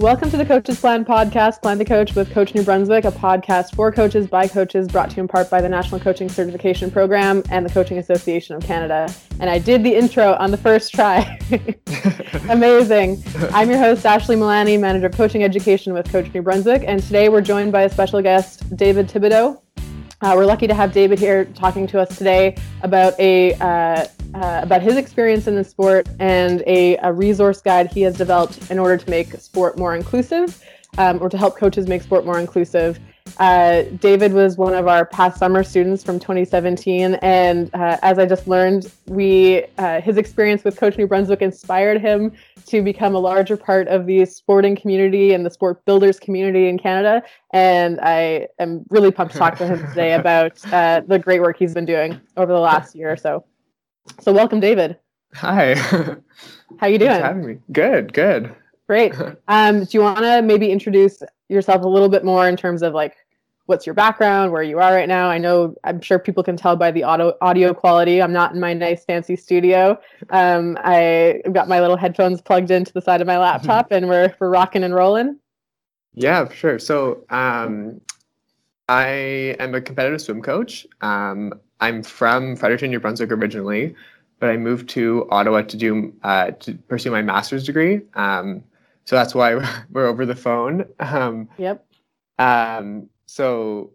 Welcome to the Coaches Plan podcast, Plan du coach with Coach New Brunswick, a podcast for coaches by coaches, brought to you in part by the National Coaching Certification Program and the Coaching Association of Canada. And I did the intro on the first try. Amazing. I'm your host, Ashley Milani, Manager of Coaching Education with Coach New Brunswick. And today we're joined by a special guest, David Thibodeau. Uh, we're lucky to have David here talking to us today about a uh, uh, about his experience in the sport and a, a, resource guide he has developed in order to make sport more inclusive um, or to help coaches make sport more inclusive. Uh, David was one of our past summer students from 2017, and uh, as I just learned, we uh, his experience with Coach New Brunswick inspired him to become a larger part of the sporting community and the sport builders community in Canada. And I am really pumped to talk to him today about uh, the great work he's been doing over the last year or so. So, welcome, David. Hi. How you doing? Thanks having me. Good. Good. Great. Um, do you want to maybe introduce yourself a little bit more in terms of like what's your background, where you are right now? I know I'm sure people can tell by the audio audio quality. I'm not in my nice fancy studio. Um, I've got my little headphones plugged into the side of my laptop, and we're we're rocking and rolling. Yeah, sure. So um, I am a competitive swim coach. Um, I'm from Fredericton, New Brunswick originally, but I moved to Ottawa to do uh, to pursue my master's degree. Um, so that's why we're over the phone. Um, yep. Um, so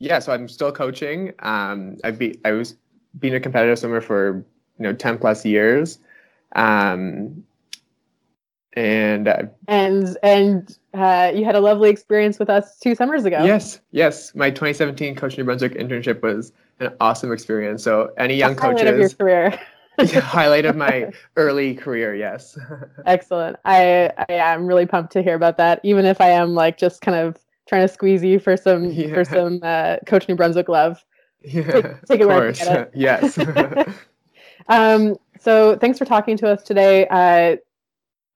yeah, so I'm still coaching. Um, I be I was being a competitive swimmer for you know ten plus years. Um, and uh, and and uh, you had a lovely experience with us two summers ago. Yes, yes. My 2017 Coach New Brunswick internship was an awesome experience. So any young the coaches, highlight of your career. highlight of my early career, yes. Excellent. I I am really pumped to hear about that. Even if I am like just kind of trying to squeeze you for some yeah. for some uh, Coach New Brunswick love. Yeah, take, take of course. It. yes. um, so thanks for talking to us today. Uh,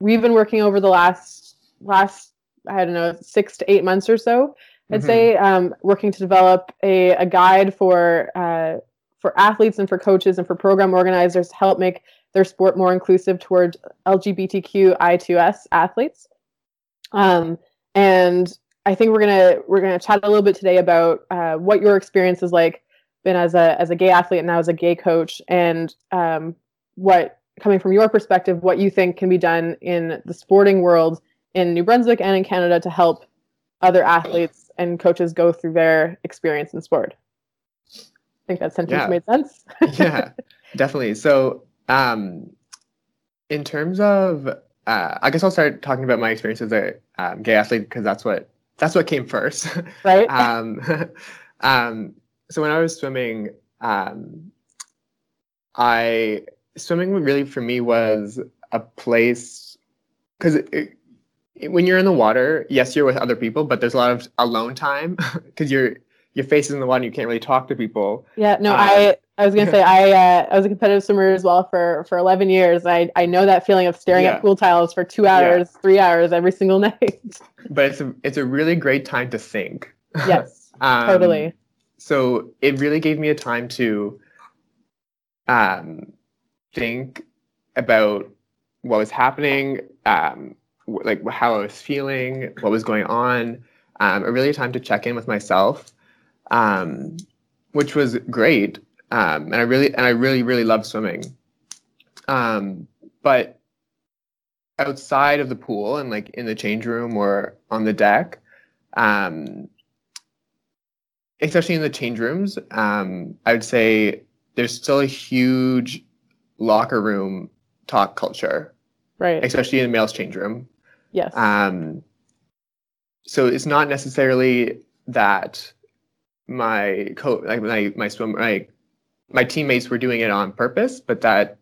we've been working over the last last I don't know six to eight months or so. I'd mm-hmm. say um, working to develop a, a guide for uh, for athletes and for coaches and for program organizers to help make their sport more inclusive towards LGBTQ I2S athletes. Um, and I think we're gonna we're gonna chat a little bit today about uh, what your experience is like been as a as a gay athlete and now as a gay coach, and um, what coming from your perspective, what you think can be done in the sporting world in New Brunswick and in Canada to help other athletes and coaches go through their experience in sport. I think that sentence yeah. made sense. yeah, definitely. So, um, in terms of, uh, I guess I'll start talking about my experience as a um, gay athlete because that's what that's what came first. Right. um, um, so when I was swimming, um, I swimming really for me was a place because when you're in the water, yes, you're with other people, but there's a lot of alone time because your your face is in the water. You can't really talk to people. Yeah, no, uh, I I was gonna say I uh, I was a competitive swimmer as well for for 11 years. I I know that feeling of staring yeah. at pool tiles for two hours, yeah. three hours every single night. but it's a it's a really great time to think. Yes, um, totally. So it really gave me a time to um think about what was happening, um, like how I was feeling, what was going on. Um, a really time to check in with myself, um, which was great. Um, and I really and I really really love swimming. Um, but outside of the pool and like in the change room or on the deck, um, especially in the change rooms, um, I would say there's still a huge locker room talk culture, right? Especially in the male's change room. Yes. Um, so it's not necessarily that my co like my my swim my my teammates were doing it on purpose, but that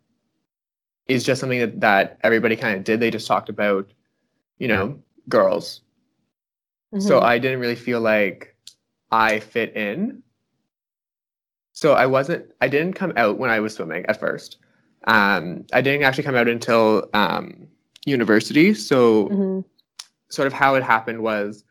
is just something that, that everybody kind of did. They just talked about, you know, girls. Mm-hmm. So I didn't really feel like I fit in. So I wasn't I didn't come out when I was swimming at first. Um, I didn't actually come out until um, university. So, mm-hmm. sort of how it happened was.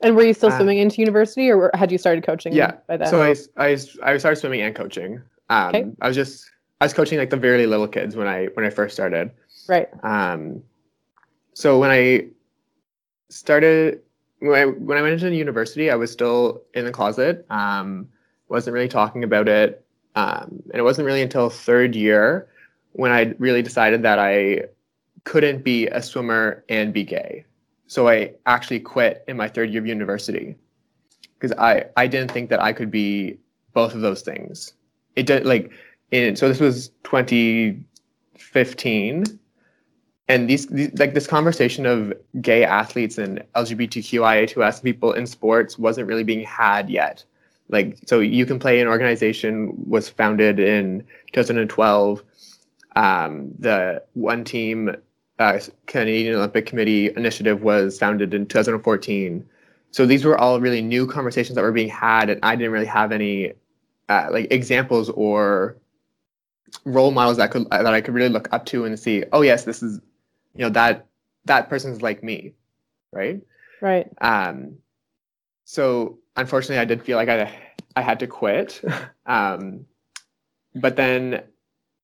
And were you still uh, swimming into university, or had you started coaching? Yeah. By then? So I, I, I started swimming and coaching. Um, okay. I was just I was coaching like the very little kids when I when I first started. Right. Um, so when I started when I, when I went into university, I was still in the closet. Um, wasn't really talking about it, um, and it wasn't really until third year when I really decided that I couldn't be a swimmer and be gay. So I actually quit in my third year of university because I I didn't think that I could be both of those things. It did like in so this was 2015 and these, these, like this conversation of gay athletes and LGBTQIA2S people in sports wasn't really being had yet. Like so, You Can Play an organization was founded in 2012. Um, the one team uh, Canadian Olympic Committee initiative was founded in 2014. So these were all really new conversations that were being had, and I didn't really have any uh, like examples or role models that could that I could really look up to and see. Oh yes, this is you know that that person's like me right right um so unfortunately i did feel like i i had to quit um but then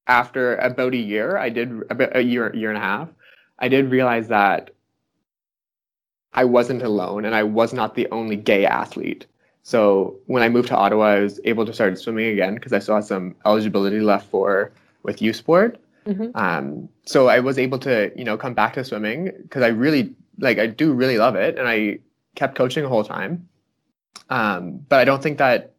after about a year i did about a year year and a half i did realize that i wasn't alone and i was not the only gay athlete so when i moved to ottawa i was able to start swimming again because i still had some eligibility left for with U Sport Mm-hmm. Um, so I was able to, you know, come back to swimming because I really like I do really love it, and I kept coaching the whole time. Um, but I don't think that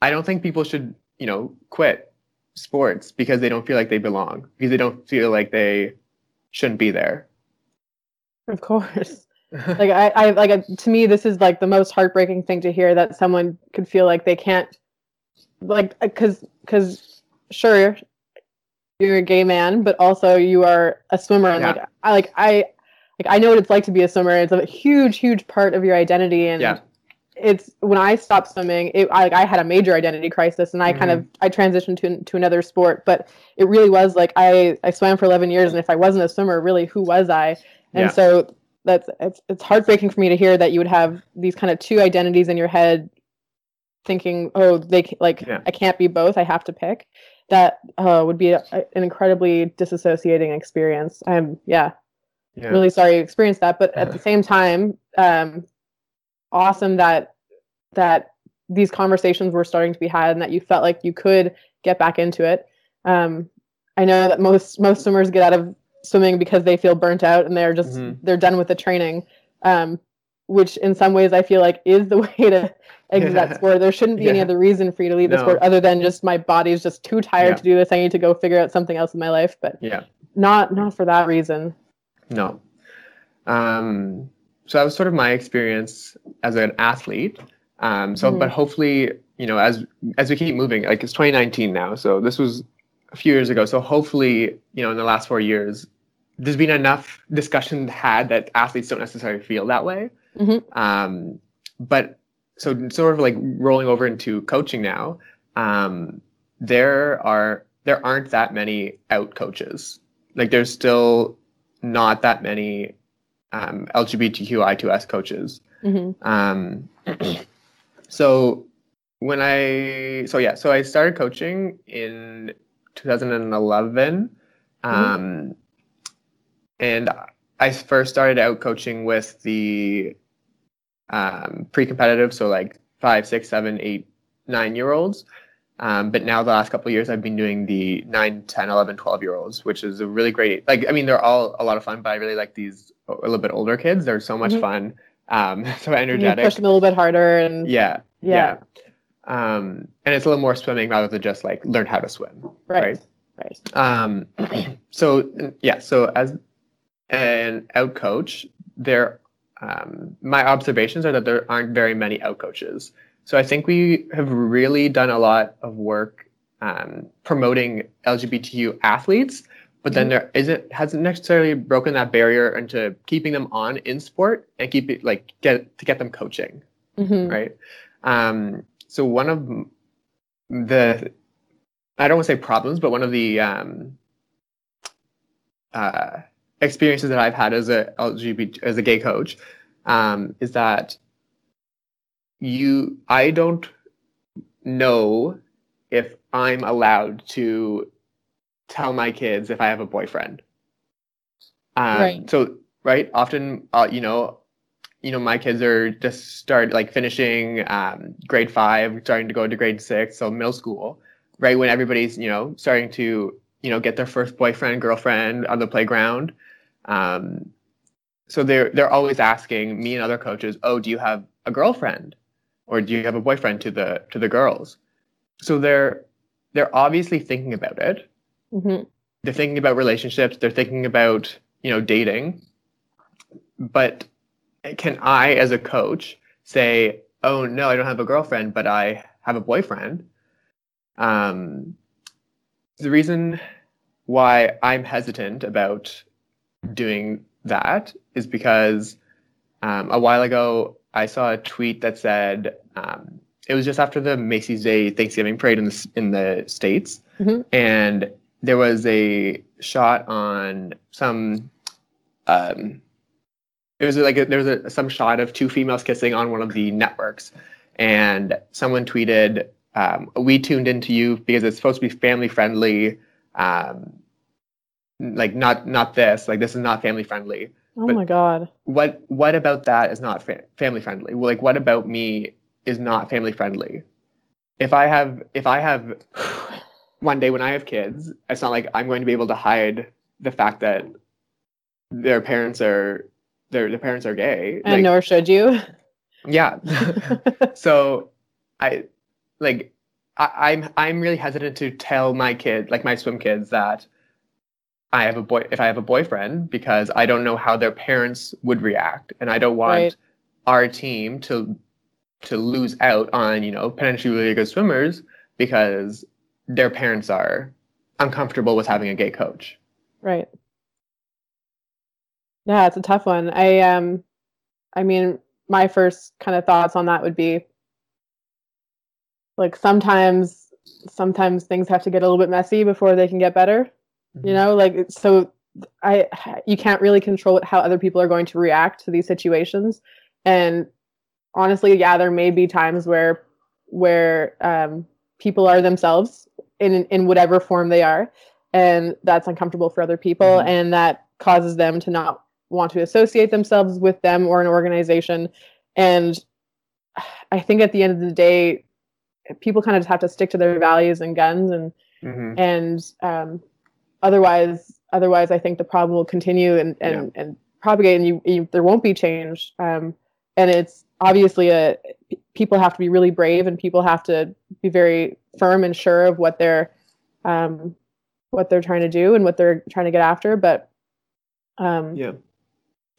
I don't think people should, you know, quit sports because they don't feel like they belong because they don't feel like they shouldn't be there. Of course. like I, I like uh, to me this is like the most heartbreaking thing to hear that someone could feel like they can't like uh, because because sure you're a gay man, but also you are a swimmer. And yeah. like I like I like I know what it's like to be a swimmer. It's a huge, huge part of your identity. And yeah. It's when I stopped swimming, it I like I had a major identity crisis and I mm-hmm. kind of mm-hmm. I transitioned to to another sport. But it really was like I I swam for eleven years and if I wasn't a swimmer, really who was I? And yeah. so that's it's it's heartbreaking for me to hear that you would have these kind of two identities in your head thinking oh they like yeah. i can't be both i have to pick that uh, would be a, an incredibly disassociating experience. I'm yeah, yeah. really sorry you experienced that, but at the same time, um, awesome that that these conversations were starting to be had and that you felt like you could get back into it. Um, I know that most most swimmers get out of swimming because they feel burnt out and they're just mm-hmm. they're done with the training. Um, which in some ways I feel like is the way to exit yeah. that sport. There shouldn't be yeah. any other reason for you to leave no. the sport other than just my body is just too tired yeah. to do this. I need to go figure out something else in my life. But yeah, not not for that reason. No. Um, so that was sort of my experience as an athlete. Um, so, mm-hmm. but hopefully, you know, as as we keep moving, like it's 2019 now, so this was a few years ago. So hopefully, you know, in the last four years, there's been enough discussion had that athletes don't necessarily feel that way. Mm-hmm. Um, but so sort of like rolling over into coaching now, um, there are there aren't that many out coaches. Like there's still not that many um, LGBTQI2S coaches. Mm-hmm. Um, so when I so yeah, so I started coaching in 2011, mm-hmm. um, and I first started out coaching with the um, pre-competitive, so like five, six, seven, eight, nine year olds. Um, but now the last couple years, I've been doing the 9, 10, 11, 12 year olds, which is a really great. Like, I mean, they're all a lot of fun, but I really like these a little bit older kids. They're so much mm-hmm. fun, um, so energetic. You push them a little bit harder, and yeah, yeah. yeah. Um, and it's a little more swimming rather than just like learn how to swim. Right. Right. right. Um, so yeah, so as an out coach, there um, my observations are that there aren't very many out coaches. So I think we have really done a lot of work um, promoting LGBTQ athletes, but then there isn't hasn't necessarily broken that barrier into keeping them on in sport and keep it like get to get them coaching, mm-hmm. right? Um, so one of the I don't want to say problems, but one of the um, uh, experiences that I've had as a LGBT as a gay coach um, is that you I don't know if I'm allowed to tell my kids if I have a boyfriend. Um, Right. So right, often uh, you know, you know, my kids are just start like finishing um, grade five, starting to go into grade six, so middle school, right when everybody's you know starting to you know get their first boyfriend, girlfriend on the playground. Um, so they're they're always asking me and other coaches, "Oh, do you have a girlfriend, or do you have a boyfriend?" To the to the girls. So they're they're obviously thinking about it. hmm They're thinking about relationships. They're thinking about you know dating. But can I, as a coach, say, "Oh no, I don't have a girlfriend, but I have a boyfriend"? Um, the reason why I'm hesitant about doing that is because um, a while ago I saw a tweet that said um, it was just after the Macy's Day Thanksgiving parade in the in the states, Mhm. and there was a shot on some. Um, it was like a, there was a, some shot of two females kissing on one of the networks, and someone tweeted, um, "We tuned into you because it's supposed to be family friendly." Um, like not not this like this is not family friendly. Oh But- my god. what what about that is not fa- family friendly? Well, like what about me is not family friendly? If i have if i have one day when i have kids it's not like i'm going to be able to hide the fact that their parents are their their parents are gay. And like, nor should you. yeah. So i like I, i'm i'm really hesitant to tell my kid like my swim kids that i have a boy if i have a boyfriend because i don't know how their parents would react and i don't want Right. our team to to lose out on you know potentially really good swimmers because their parents are uncomfortable with having a gay coach Right. Yeah, it's a tough one. I um I mean, my first kind of thoughts on that would be like sometimes sometimes things have to get a little bit messy before they can get better. You know, like so I you can't really control how other people are going to react to these situations. And honestly, yeah, there may be times where where um people are themselves in in whatever form they are and that's uncomfortable for other people Mhm. and that causes them to not want to associate themselves with them or an organization and i think at the end of the day people kind of just have to stick to their values and guns and Mhm. and um, otherwise otherwise i think the problem will continue and and, and propagate and you, you there won't be change. Um, and it's obviously a people have to be really brave and people have to be very firm and sure of what they're um, what they're trying to do and what they're trying to get after. But um, yeah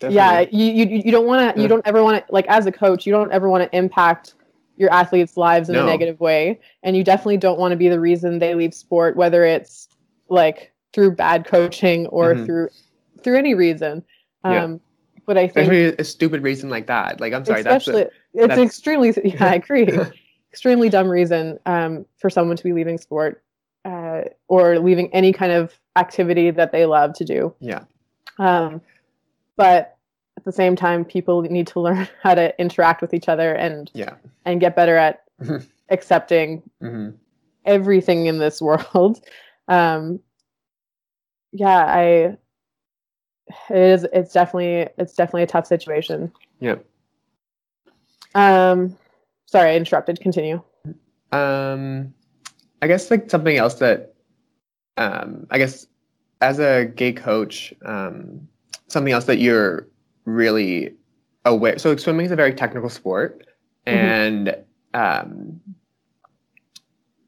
yeah you you, you don't want to Yeah. you don't ever want to like as a coach you don't ever want to impact your athletes lives in a negative way. And you definitely don't want to be the reason they leave sport whether it's like through bad coaching or Mhm. through through any reason. Um Yeah. but i think especially a stupid reason like that. Like i'm sorry especially that's it's that's- extremely yeah i agree. Extremely dumb reason um, for someone to be leaving sport uh, or leaving any kind of activity that they love to do. Yeah. Um, but at the same time people need to learn how to interact with each other and yeah. and get better at accepting hmm everything in this world. Um, yeah i it is it's definitely it's definitely a tough situation yeah um sorry i interrupted continue Um, I guess like something else that, um, I guess as a gay coach, um, something else that you're really aware. So swimming is a very technical sport, Mhm. and um, y-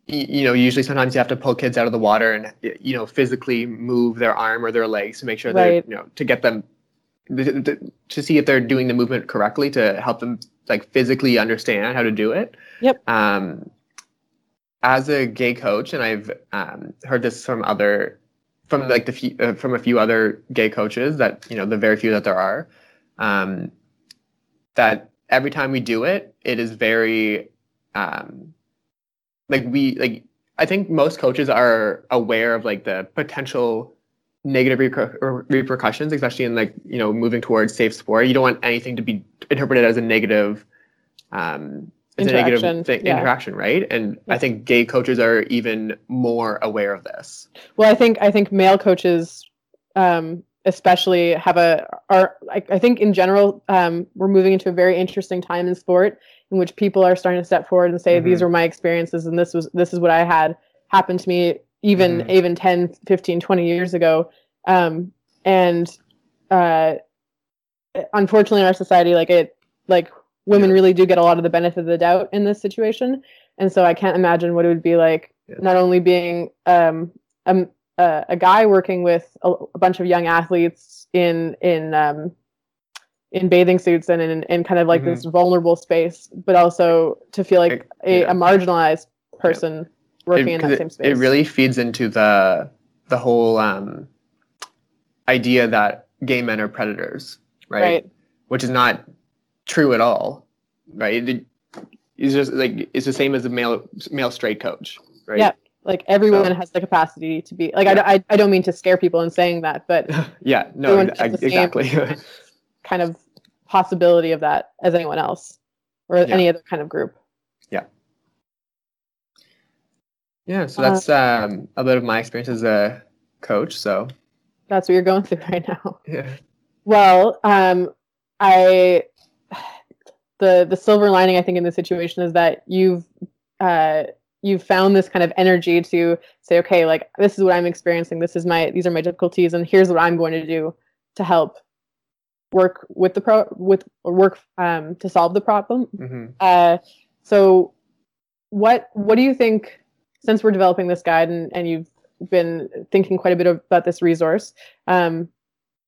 you know, usually sometimes you have to pull kids out of the water and you know physically move their arm or their legs to make sure they're you know to get them th- th- to see if they're doing the movement correctly to help them like physically understand how to do it. Yep. Um, as a gay coach, and I've um, heard this from other, from like the few, uh, from a few other gay coaches that you know the very few that there are, um, that every time we do it, it is very, um, like we like. I think most coaches are aware of like the potential negative reper- repercussions, especially in like you know moving towards safe sport. You don't want anything to be interpreted as a negative, um, as a Interaction, negative thing, yeah. interaction, right? And I think gay coaches are even more aware of this. Well, I think I think male coaches um, especially have a are I, I think in general um, we're moving into a very interesting time in sport in which people are starting to step forward and say Mm-hmm. these were my experiences and this was this is what I had happen to me even Mhm. even 10 15 20 years ago um, and uh, unfortunately in our society like it like women Yeah. really do get a lot of the benefit of the doubt in this situation and so I can't imagine what it would be like Yeah. not only being um, a, a, a guy working with a, a bunch of young athletes in in um, in bathing suits and in, in kind of like this vulnerable space, but also to feel like It- a, yeah. a marginalized person working in that it, same space. it really feeds into the the whole um, idea that gay men are predators, right? right, Which is not true at all, right? It- it's just like it's the same as a male male straight coach, right? Yeah. like everyone So- has the capacity to be like Yeah. I, I, I don't mean to scare people in saying that, but yeah. No. Everyone ex- has the same- exactly. kind of possibility of that as anyone else or Yeah. any other kind of group. yeah. Yeah, so Uh, that's um, a bit of my experience as a coach. So That's what you're going through right now. yeah. Well, um, I the the silver lining I think in this situation is that you've uh, you've found this kind of energy to say, okay, like this is what I'm experiencing. This is my these are my difficulties, and here's what I'm going to do to help work with the pro with or work um, to solve the problem. hmm Uh, so, what what do you think? Since we're developing this guide and, and you've been thinking quite a bit about this resource, um,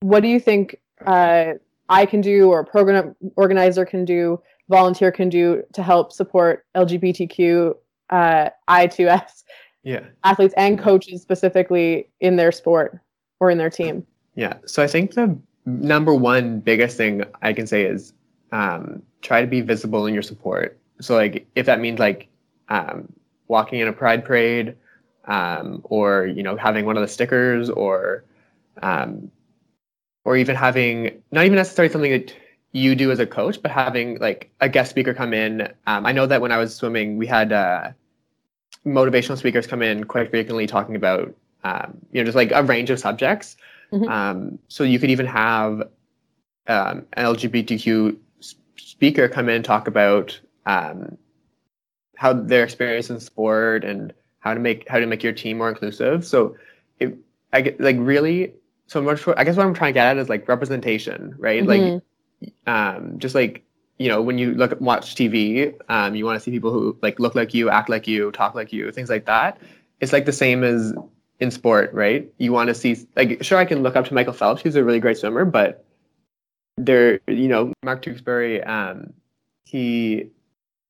what do you think uh, I can do, or a program organizer can do, volunteer can do to help support LGBTQ uh, I2S Yeah. athletes and coaches specifically in their sport or in their team? Yeah. So I think the number one biggest thing I can say is um, try to be visible in your support. So like if that means like um, walking in a pride parade, um, or you know having one of the stickers, or um, or even having not even necessarily something that you do as a coach, but having like a guest speaker come in. Um, I know that when I was swimming, we had uh, motivational speakers come in quite frequently talking about um, you know just like a range of subjects. Mhm. Um, so you could even have um, an LGBTQ speaker come in and talk about um, how their experience in sport and how to make how to make your team more inclusive. So, it, I get like really. So much. For, I guess what I'm trying to get at is like representation, right? Mhm. Like, um, just like you know, when you look at watch TV, um, you want to see people who like look like you, act like you, talk like you, things like that. It's like the same as in sport, right? You want to see like sure I can look up to Michael Phelps, he's a really great swimmer, but there, you know, Mark Tewksbury, um, he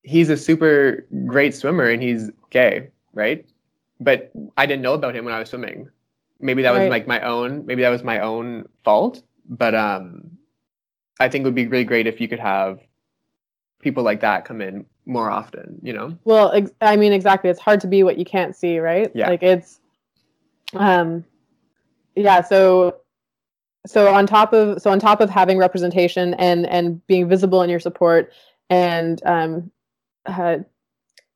he's a super great swimmer and he's gay, right? But I didn't know about him when I was swimming. Maybe that was like my own, maybe that was my own fault. But um, I think it would be really great if you could have people like that come in more often. You know? Well, ex- I mean, exactly. It's hard to be what you can't see, right? Yeah. Like it's, um, yeah. So, so on top of so on top of having representation and and being visible in your support and um, uh,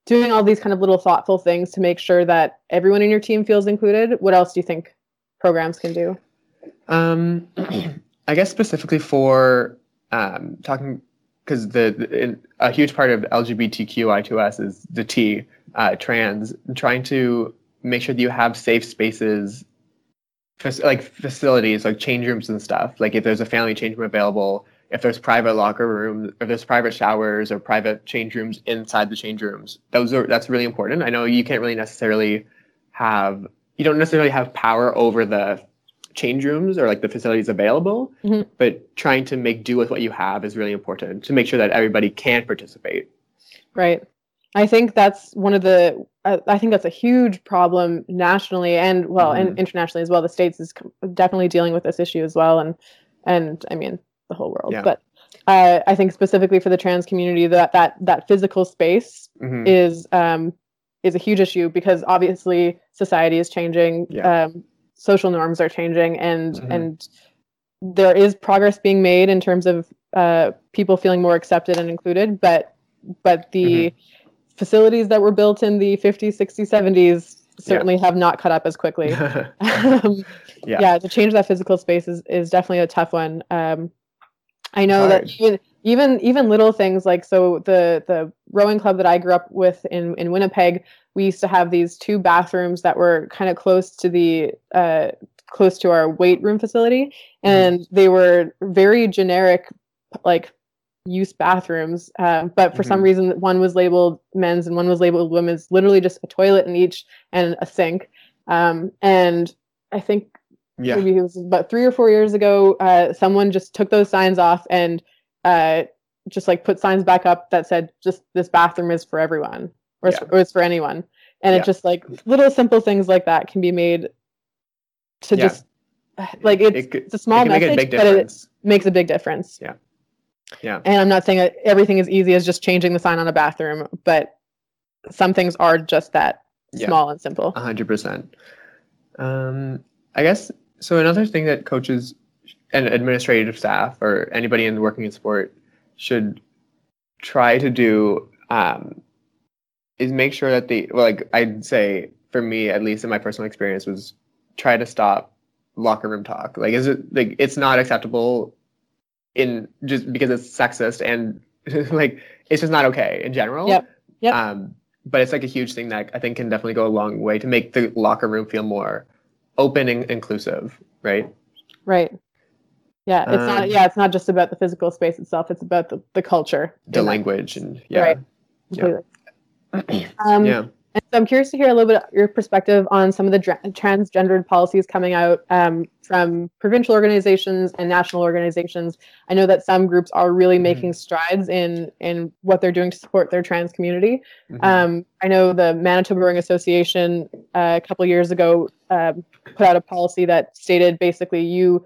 doing all these kind of little thoughtful things to make sure that everyone in your team feels included. What else do you think programs can do? Um, I guess specifically for um, talking because the, the in, a huge part of LGBTQI2S is the T, uh, trans, trying to make sure that you have safe spaces, like facilities, like change rooms and stuff. Like if there's a family change room available, if there's private locker rooms, if there's private showers or private change rooms inside the change rooms, those are that's really important. I know you can't really necessarily have you don't necessarily have power over the change rooms or like the facilities available, Mhm. but trying to make do with what you have is really important to make sure that everybody can participate. Right. I think that's one of the. I I think that's a huge problem nationally and well, and internationally as well. The states is definitely dealing with this issue as well, and and I mean the whole world. Yeah. But uh, I think specifically for the trans community, that that that physical space Mhm. is um, is a huge issue because obviously society is changing, Yeah. um, social norms are changing, and Mhm. and there is progress being made in terms of uh, people feeling more accepted and included, but but the Mm-hmm. Facilities that were built in the 50s, 60s, 70s certainly have not caught up as quickly. um, yeah. yeah. to change that physical space is, is definitely a tough one. Um, I know that even even even little things like so the the rowing club that I grew up with in in Winnipeg, we used to have these two bathrooms that were kind of close to the uh, close to our weight room facility, and they were very generic, like use bathrooms. Uh, but for some Mhm. reason, one was labeled men's and one was labeled women's. Literally just a toilet in each and a sink. Um, and I think Yeah. maybe it was about three or four years ago, uh, someone just took those signs off and uh, just like put signs back up that said, just this bathroom is for everyone or, it's, Yeah. it's for anyone. And Yeah. it just like little simple things like that can be made to Yeah. just like it's, It it's a small it message, but it makes a big difference. Yeah. Yeah. And I'm not saying that everything is easy as just changing the sign on a bathroom, but some things are just that Yeah. small and simple. Hundred percent. Um, I guess so. Another thing that coaches and administrative staff or anybody in working in sport should try to do um, is make sure that they well, like I'd say for me at least in my personal experience was try to stop locker room talk. Like, is it like it's not acceptable in just because it's sexist and like it's just not okay in general. Yep. Yep. Um, but it's like a huge thing that I think can definitely go a long way to make the locker room feel more open and inclusive, right? Right. Yeah, it's not Um, yeah, it's not just about the physical space itself, it's about the, the culture. The language and yeah, Right. completely. Um, yeah, And so I'm curious to hear a little bit of your perspective on some of the dra- transgendered policies coming out um, from provincial organizations and national organizations. I know that some groups are really Mhm. making strides in in what they're doing to support their trans community. Mhm. Um, I know the Manitoba Rowing Association uh, a couple years ago um, put out a policy that stated basically you,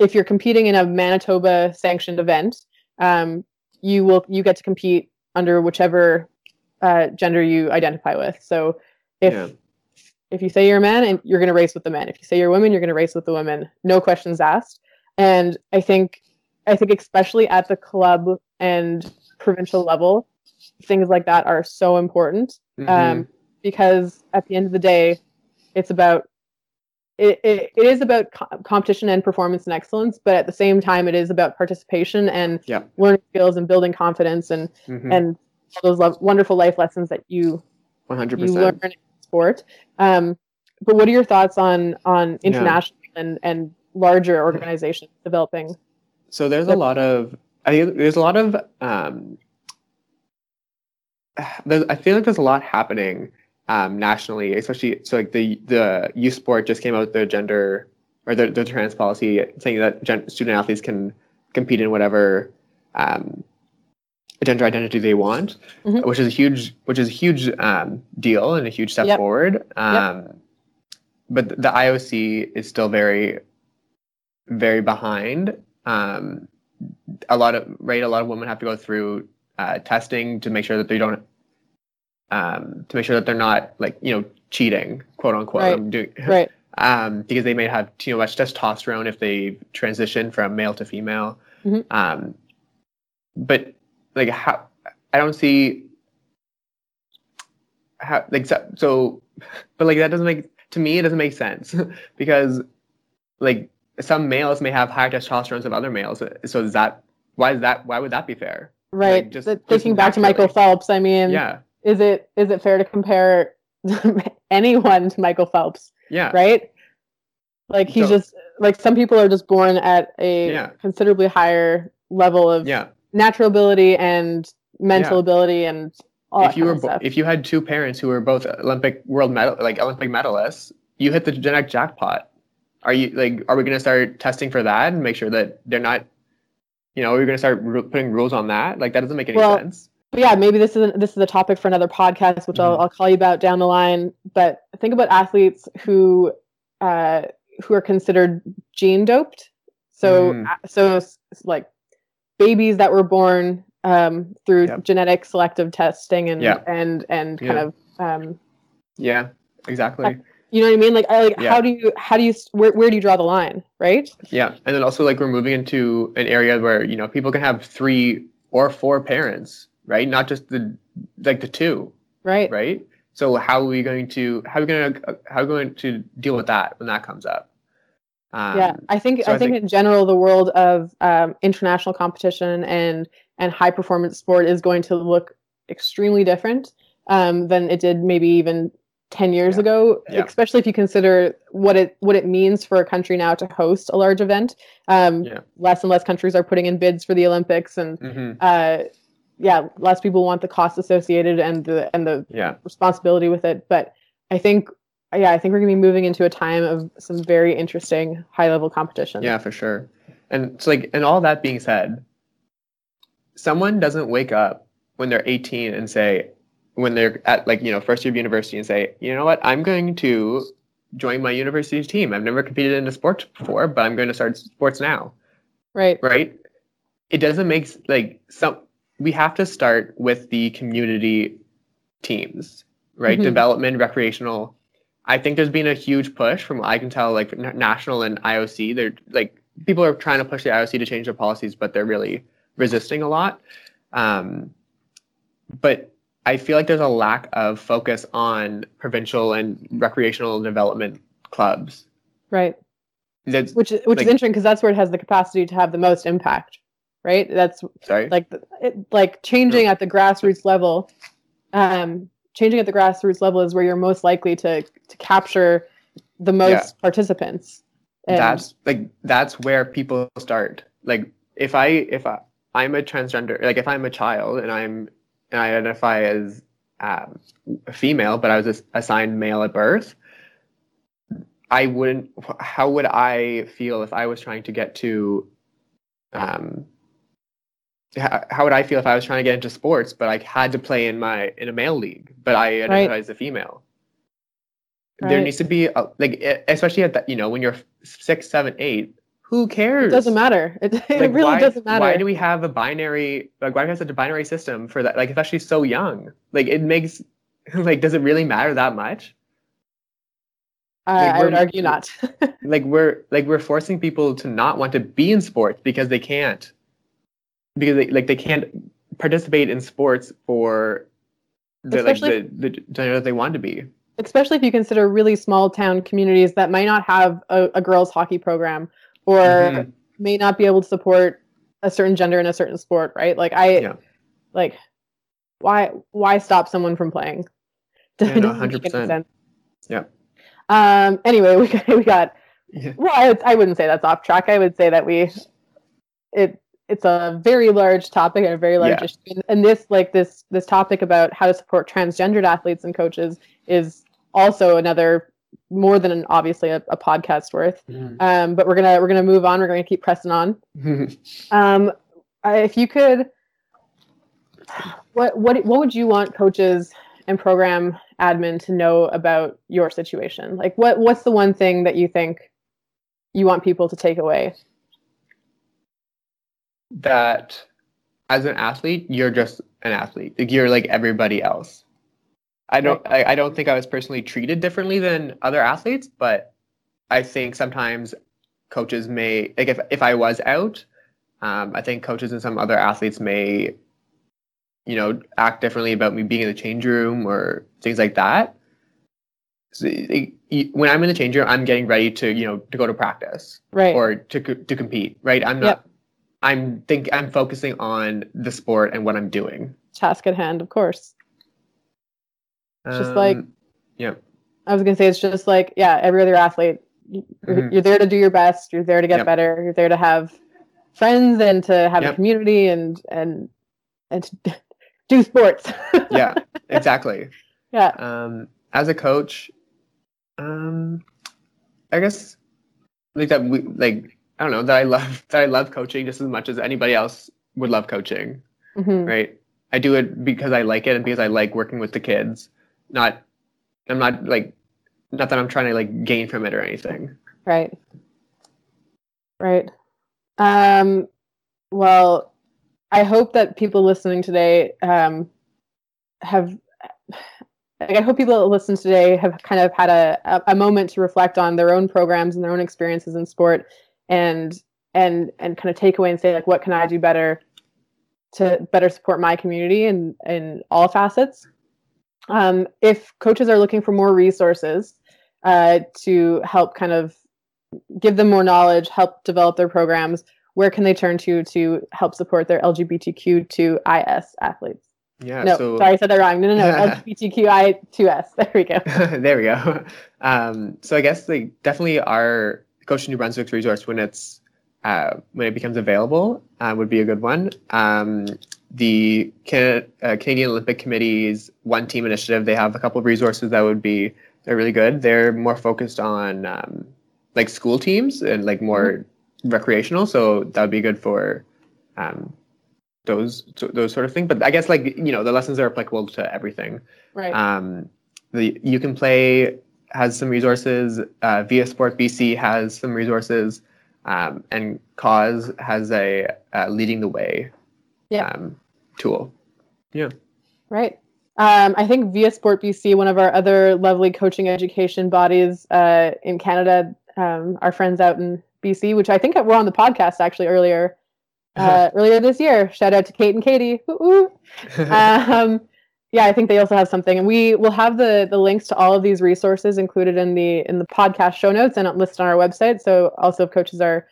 if you're competing in a Manitoba sanctioned event, um, you will you get to compete under whichever uh, gender you identify with. So if Yeah. if you say you're a man and you're going to race with the men, if you say you're a woman, you're going to race with the women, no questions asked. And I think I think especially at the club and provincial level, things like that are so important Mhm. um, because at the end of the day, it's about it, it, it is about co- competition and performance and excellence, but at the same time, it is about participation and Yeah. learning skills and building confidence and Mhm. and all those wonderful life lessons that you One hundred you learn in sport. Um, but what are your thoughts on on Yeah. international and and larger organizations developing? So there's a lot of I think there's a lot of um, there's, I feel like there's a lot happening um, nationally, especially so like the the U Sport just came out with their gender or the, the trans policy saying that student athletes can compete in whatever um, gender identity they want, Mhm. which is a huge which is a huge um, deal and a huge step Yep. forward. Um, But the IOC is still very very behind. Um, a lot of right, a lot of women have to go through uh, testing to make sure that they don't, um, to make sure that they're not like you know cheating, quote unquote. Right. Doing, Right. um, because they may have too much testosterone if they transition from male to female. Mhm. Um, but like how I don't see how like so, so but like that doesn't make to me it doesn't make sense because like some males may have higher testosterone than other males so is that why is that why would that be fair Right. just- Th- just Thinking back to Michael. Phelps, I mean, yeah is it is it fair to compare anyone to Michael Phelps? yeah Right. Like he's So- just like some people are just born at a Yeah. considerably higher level of yeah natural ability and mental Yeah. ability and all if you were of bo- stuff. if you had two parents who were both olympic world medal like olympic medalists you hit the genetic jackpot are you like are we going to start testing for that and make sure that they're not you know are we going to start putting rules on that like that doesn't make any Well, sense But yeah, maybe this isn't this is a topic for another podcast, which I'll, Mhm. I'll call you about down the line. But think about athletes who uh, who are considered gene doped. So Mm. so like babies that were born um, through Yep. genetic selective testing and Yeah. and and kind Yeah. of um, yeah exactly you know what I mean? Like I, like Yeah. how do you how do you where where do you draw the line? Right? Yeah, and then also like we're moving into an area where you know people can have three or four parents, right? Not just the like the two, Right. right? So how are we going to how are we going to how are we going to deal with that when that comes up? Um, yeah, I think so I, think, think in general the world of um, international competition and and high performance sport is going to look extremely different um, than it did maybe even 10 years yeah. ago yeah. especially if you consider what it what it means for a country now to host a large event um, yeah. less and less countries are putting in bids for the olympics and mm-hmm. uh, yeah less people want the cost associated and the and the yeah. responsibility with it but i think yeah i think we're going to be moving into a time of some very interesting high level competition. Yeah for sure. And it's like and all that being said someone doesn't wake up when they're 18 and say when they're at like you know first year of university and say you know what? I'm going to join my university team. I've never competed in a sport before but i'm going to start sports now. Right. Right? It doesn't make like some we have to start with the community teams right? Mm-hmm. development recreational i think there's been a huge push from what i can tell like national and ioc they're like people are trying to push the ioc to change their policies but they're really resisting a lot um, but I feel like there's a lack of focus on provincial and recreational development clubs. Right. That's, which which like, is interesting because that's where it has the capacity to have the most impact. Right. That's sorry. Like it, like changing no. at the grassroots level. Um, changing at the grassroots level is where you're most likely to to capture the most yeah. participants. And that's like that's where people start. Like if I if I I'm a transgender, like if I'm a child and I'm and I identify as um, a female, but I was assigned male at birth, I wouldn't. How would I feel if I was trying to get to? Um, how, would I feel if I was trying to get into sports, but I had to play in my in a male league, but I identify right. as a female? Right. There needs to be a, like, especially at that, you know, when you're six, seven, eight, who cares? It doesn't matter. It, it like, really why, doesn't matter. Why do we have a binary? Like, why do we have such a binary system for that? Like, especially so young. Like, it makes like, does it really matter that much? like, I would argue not. like we're like we're forcing people to not want to be in sports because they can't, because they like they can't participate in sports for the especially, like the, the gender that they want to be. Especially if you consider really small town communities that might not have a, a girls hockey program or mm-hmm. may not be able to support a certain gender in a certain sport, right? Like I yeah. like why why stop someone from playing? Yeah, no, 100%. Yeah. Um anyway, we got we got yeah. well I, I wouldn't say that's off track. I would say that we it it's a very large topic and a very large yeah. issue. And this like this this topic about how to support transgendered athletes and coaches is also another more than an, obviously a, a podcast worth. Mm. Um, but we're gonna we're gonna move on. We're gonna keep pressing on. um, if you could, what what what would you want coaches and program admin to know about your situation? Like, what what's the one thing that you think you want people to take away? That as an athlete, you're just an athlete. Like you're like everybody else. I don't I, I don't think I was personally treated differently than other athletes, but I think sometimes coaches may like if if I was out, um, I think coaches and some other athletes may, you know, act differently about me being in the change room or things like that. So, it, when I'm in the change room, I'm getting ready to you know to go to practice, right, or to to compete, right. I'm not. Yep. I'm think I'm focusing on the sport and what I'm doing. Task at hand, of course. It's just um, like, yeah. I was gonna say it's just like yeah, every other athlete. You're, mm-hmm. you're there to do your best. You're there to get yep. better. You're there to have friends and to have yep. a community and and and to do sports. yeah, exactly. Yeah. Um, as a coach, um, I guess like that we like I don't know that I love that I love coaching just as much as anybody else would love coaching, mm-hmm. right? I do it because I like it and because I like working with the kids not I'm not like not that I'm trying to like gain from it or anything. Right. Right. Um well, I hope that people listening today um have like, I hope people that listen today have kind of had a, a moment to reflect on their own programs and their own experiences in sport and and and kind of take away and say like what can I do better to better support my community and in all facets um, if coaches are looking for more resources uh, to help kind of give them more knowledge, help develop their programs, where can they turn to to help support their LGBTQ2IS athletes? Yeah. No, so, sorry, I said that wrong. No, no, no. LGBTQI2S. There we go. there we go. Um, so I guess like definitely our Coach New Brunswick's resource when it's uh, when it becomes available uh, would be a good one. Um, the Can- uh, Canadian Olympic Committee's One Team Initiative, they have a couple of resources that would be they're really good. They're more focused on um, like school teams and like more mm-hmm. recreational, so that would be good for um, those those sort of things. But I guess like you know the lessons are applicable to everything. Right. Um, the You Can Play has some resources. Uh, viaSport BC has some resources, um, and CAAWS has a uh, leading the way yeah. um, tool. Yeah. Right. Um, I think viaSport BC, one of our other lovely coaching education bodies uh, in Canada, um, our friends out in BC, which I think were on the podcast actually earlier uh, earlier this year. Shout out to Kate and Katie. yeah, I think they also have something, and we will have the the links to all of these resources included in the in the podcast show notes and listed on our website. So also, if coaches are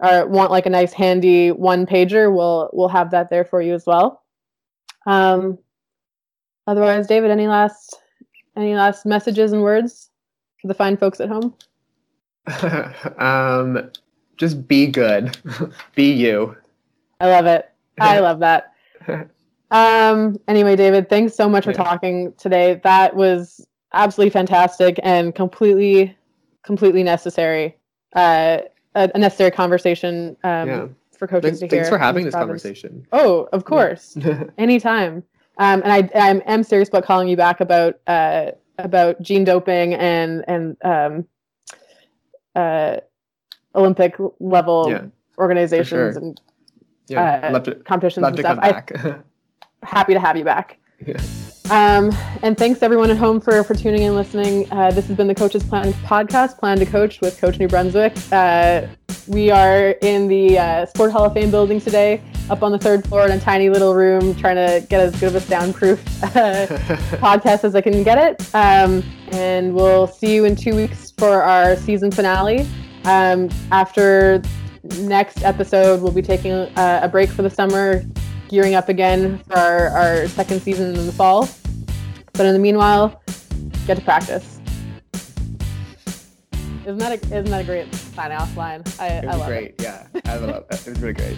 are want like a nice handy one pager, we'll we'll have that there for you as well. Um, otherwise, David, any last any last messages and words for the fine folks at home? um, just be good, be you. I love it. I love that. Um, anyway, David, thanks so much for talking today. That was absolutely fantastic and completely, completely necessary. Uh, a, a necessary conversation um, yeah. for coaches thanks, to hear. Thanks for having this province. conversation. Oh, of course, yeah. anytime. Um, and I, I am serious about calling you back about uh, about gene doping and and um, uh, Olympic level yeah, organizations sure. and yeah, uh, to, competitions and stuff. I, happy to have you back. Yeah. Um, and thanks everyone at home for, for tuning in and listening. Uh, this has been the Coaches Plan podcast, Plan du coach with Coach New Brunswick. Uh, we are in the uh, Sport Hall of Fame building today, up on the third floor in a tiny little room, trying to get as good of a soundproof uh, podcast as I can get it. Um, and we'll see you in two weeks for our season finale. Um, after next episode, we'll be taking a, a break for the summer, gearing up again for our, our second season in the fall. But in the meanwhile, get to practice. Isn't that a, isn't that a great sign off line? I, love it was I love great. it. Yeah, I love it. It was really great.